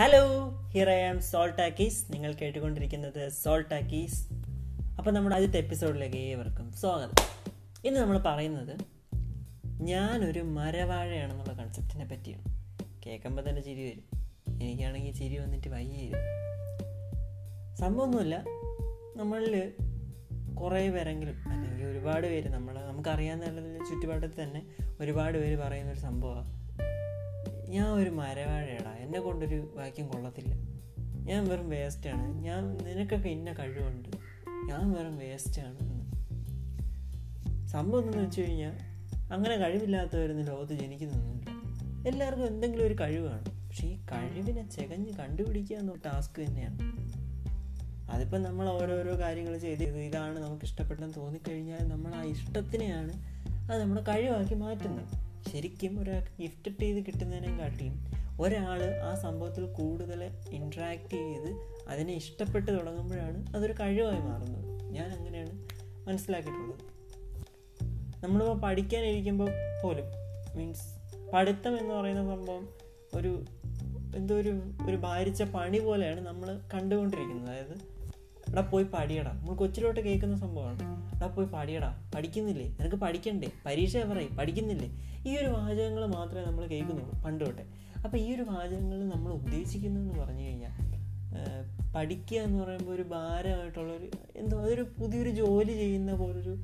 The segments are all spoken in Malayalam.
Hello here I am Soul Talkies നിങ്ങൾ കേട്ടുകൊണ്ടിരിക്കുന്നത് സോൾ ടാക്കീസ് അപ്പോൾ നമ്മുടെ ആദ്യത്തെ എപ്പിസോഡിലേക്ക് ഏവർക്കും സ്വാഗതം. ഇന്ന് നമ്മൾ പറയുന്നത് ഞാനൊരു മരവാഴയാണെന്നുള്ള കൺസെപ്റ്റിനെ പറ്റിയാണ്. കേൾക്കുമ്പോൾ തന്നെ ചിരി വരും. എനിക്കാണെങ്കിൽ ചിരി വന്നിട്ട് വയ്യ സംഭവമൊന്നുമില്ല നമ്മളിൽ കുറേ പേരെങ്കിലും അല്ലെങ്കിൽ ഒരുപാട് പേര് നമ്മൾ നമുക്കറിയാവുന്ന ചുറ്റുപാടത്തിൽ തന്നെ ഒരുപാട് പേര് പറയുന്നൊരു സംഭവമാണ്. ഞാൻ ഒരു മരവാഴയടാ. എന്നെ കൊണ്ടൊരു വാക്യം കൊള്ളത്തില്ല. ഞാൻ വെറും വേസ്റ്റാണ്. ഞാൻ നിനക്കൊക്കെ ഇന്ന കഴിവുണ്ട്. ഞാൻ വെറും വേസ്റ്റാണ് എന്ന്. സംഭവം എന്തെന്ന് വെച്ച് കഴിഞ്ഞാൽ അങ്ങനെ കഴിവില്ലാത്തവരൊന്നും ലോകത്ത് ജനിക്കുന്നൊന്നുമില്ല. എല്ലാവർക്കും എന്തെങ്കിലും ഒരു കഴിവാണ് പക്ഷെ ഈ കഴിവിനെ ചെകഞ്ഞ് കണ്ടുപിടിക്കുക എന്ന ടാസ്ക് തന്നെയാണ്. അതിപ്പോൾ നമ്മൾ ഓരോരോ കാര്യങ്ങൾ ചെയ്ത് ഇതാണ് നമുക്ക് ഇഷ്ടപ്പെട്ടെന്ന് തോന്നിക്കഴിഞ്ഞാൽ നമ്മൾ ആ ഇഷ്ടത്തിനെയാണ് അത് നമ്മുടെ കഴിവാക്കി മാറ്റുന്നത്. ശരിക്കും ഒരാൾക്ക് ഗിഫ്റ്റ് ചെയ്ത് കിട്ടുന്നതിനെ കാട്ടിയും ഒരാൾ ആ സംഭവത്തിൽ കൂടുതൽ ഇൻട്രാക്ട് ചെയ്ത് അതിനെ ഇഷ്ടപ്പെട്ട് തുടങ്ങുമ്പോഴാണ് അതൊരു കഴിവായി മാറുന്നത്. ഞാൻ അങ്ങനെയാണ് മനസ്സിലാക്കിയിട്ടുള്ളത്. നമ്മളിപ്പോൾ പഠിക്കാനിരിക്കുമ്പോൾ പോലും മീൻസ് പഠിത്തം എന്ന് പറയുന്ന സംഭവം ഒരു എന്തോ ഒരു ഒരു ഭാരിച്ച പണി പോലെയാണ് നമ്മൾ കണ്ടുകൊണ്ടിരിക്കുന്നത്. അതായത് എടാ പോയി പാടിയടാ. നമ്മൾ കൊച്ചിലോട്ട് കേൾക്കുന്ന സംഭവമാണ്. എടാ പോയി പാടിയടാ. പഠിക്കുന്നില്ലേ? നിനക്ക് പഠിക്കണ്ടേ? പരീക്ഷ പറയും പഠിക്കുന്നില്ലേ? ഈ ഒരു വാചകങ്ങൾ മാത്രമേ നമ്മൾ കേൾക്കുന്നുള്ളൂ പണ്ട് തൊട്ടേ. അപ്പോൾ ഈ ഒരു വാചകങ്ങൾ നമ്മൾ ഉദ്ദേശിക്കുന്നതെന്ന് പറഞ്ഞു കഴിഞ്ഞാൽ പഠിക്കുക എന്ന് പറയുമ്പോൾ ഒരു ഭാരമായിട്ടുള്ളൊരു എന്തോ അതൊരു പുതിയൊരു ജോലി ചെയ്യുന്ന പോലൊരു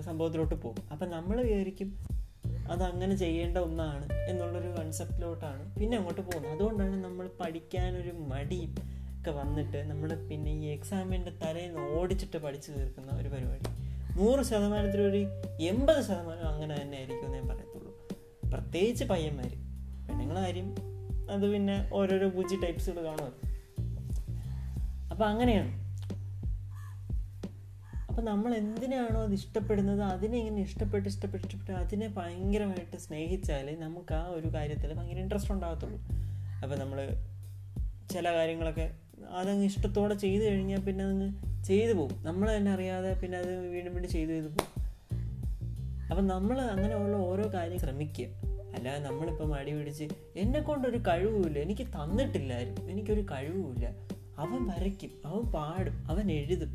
സംഭവത്തിലോട്ട് പോകും. അപ്പം നമ്മൾ വിചാരിക്കും അതങ്ങനെ ചെയ്യേണ്ട ഒന്നാണ് എന്നുള്ളൊരു കൺസെപ്റ്റിലോട്ടാണ് പിന്നെ അങ്ങോട്ട് പോകുന്നത്. അതുകൊണ്ടാണ് നമ്മൾ പഠിക്കാനൊരു മടിയും ഒക്കെ വന്നിട്ട് നമ്മൾ പിന്നെ ഈ എക്സാമിന്റെ തലേന്ന് ഓടിച്ചിട്ട് പഠിച്ചു തീർക്കുന്ന ഒരു പരിപാടി. നൂറ് ശതമാനത്തിലൊരു എൺപത് ശതമാനം അങ്ങനെ തന്നെ ആയിരിക്കും ഞാൻ പറയത്തുള്ളൂ. പ്രത്യേകിച്ച് പയ്യന്മാർ പെണ്ണുങ്ങളെ കാര്യം അത് പിന്നെ ഓരോരോ പൂജി ടൈപ്സുകൾ കാണുമല്ലോ അപ്പം അങ്ങനെയാണ്. അപ്പം നമ്മൾ എന്തിനാണോ അത് ഇഷ്ടപ്പെടുന്നത്? അതിനെ ഇങ്ങനെ ഇഷ്ടപ്പെട്ട് ഇഷ്ടപ്പെട്ട് ഇഷ്ടപ്പെട്ട് അതിനെ ഭയങ്കരമായിട്ട് സ്നേഹിച്ചാൽ നമുക്ക് ആ ഒരു കാര്യത്തിൽ ഭയങ്കര ഇൻട്രസ്റ്റ് ഉണ്ടാകത്തുള്ളൂ. അപ്പം നമ്മൾ ചില കാര്യങ്ങളൊക്കെ അതങ്ങ് ഇഷ്ടത്തോടെ ചെയ്തു കഴിഞ്ഞാൽ പിന്നെ അതങ്ങ് ചെയ്തു പോകും. നമ്മൾ തന്നെ അറിയാതെ പിന്നെ അത് വീണ്ടും വീണ്ടും ചെയ്തു ചെയ്തു പോകും. അപ്പം നമ്മൾ അങ്ങനെയുള്ള ഓരോ കാര്യം ശ്രമിക്കുക. അല്ലാതെ നമ്മളിപ്പം അടി പിടിച്ച് എന്നെ കൊണ്ടൊരു കഴിവുമില്ല. എനിക്ക് തന്നിട്ടില്ലായിരുന്നു എനിക്കൊരു കഴിവുമില്ല. അവൻ വരയ്ക്കും. അവൻ പാടും. അവൻ എഴുതും.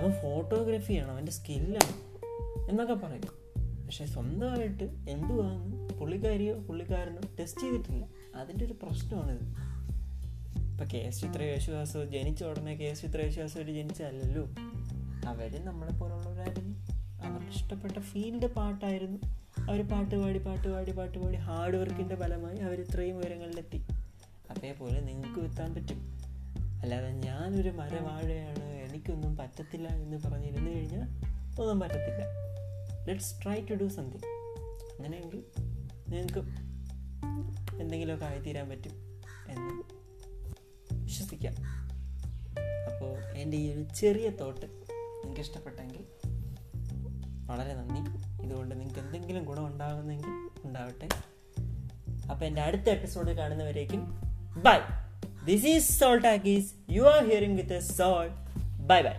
അവൻ ഫോട്ടോഗ്രാഫി ആണ്. അവന്റെ സ്കില്ലാണ് എന്നൊക്കെ പറയും. പക്ഷെ സ്വന്തമായിട്ട് എന്തുവാന്ന് പുള്ളിക്കാരിയോ പുള്ളിക്കാരനോ ടെസ്റ്റ് ചെയ്തിട്ടില്ല. അതിന്റെ ഒരു പ്രശ്നമാണിത്. ഇപ്പം കെ എസ് ചിത്ര യേശുദാസ് ജനിച്ച ഉടനെ കെ എസ് ചിത്ര യേശുദാസ് ഒരു ജനിച്ചതല്ലല്ലോ. അവർ നമ്മളെ പോലുള്ളവരായിരുന്നു. അവർക്ക് ഇഷ്ടപ്പെട്ട ഫീൽഡ് പാട്ടായിരുന്നു. അവർ പാട്ട് പാടി പാട്ട് പാടി പാട്ട് പാടി ഹാർഡ് വർക്കിന്റെ ഫലമായി അവർ ഇത്രയും ഉയരങ്ങളിലെത്തി. അതേപോലെ നിങ്ങൾക്ക് എത്താൻ പറ്റും. അല്ലാതെ ഞാനൊരു മരവാഴയാണ് എനിക്കൊന്നും പറ്റത്തില്ല എന്ന് പറഞ്ഞിരുന്നു കഴിഞ്ഞാൽ ഒന്നും പറ്റത്തില്ല. Let's try to do something അങ്ങനെയെങ്കിൽ നിങ്ങൾക്ക് എന്തെങ്കിലുമൊക്കെ ആയിത്തീരാൻ പറ്റും എന്ന് വിശ്വസിക്കാം. അപ്പോൾ എന്റെ ഈ ഒരു ചെറിയ തോട്ട് നിങ്ങൾക്ക് ഇഷ്ടപ്പെട്ടെങ്കിൽ വളരെ നന്ദി. ഇതുകൊണ്ട് നിങ്ങൾക്ക് എന്തെങ്കിലും ഗുണം ഉണ്ടാകുന്നെങ്കിൽ ഉണ്ടാവട്ടെ. അപ്പോൾ എന്റെ അടുത്ത episode കാണുന്നവരേക്കും bye this is Soul Talkies you are hearing with a soul bye bye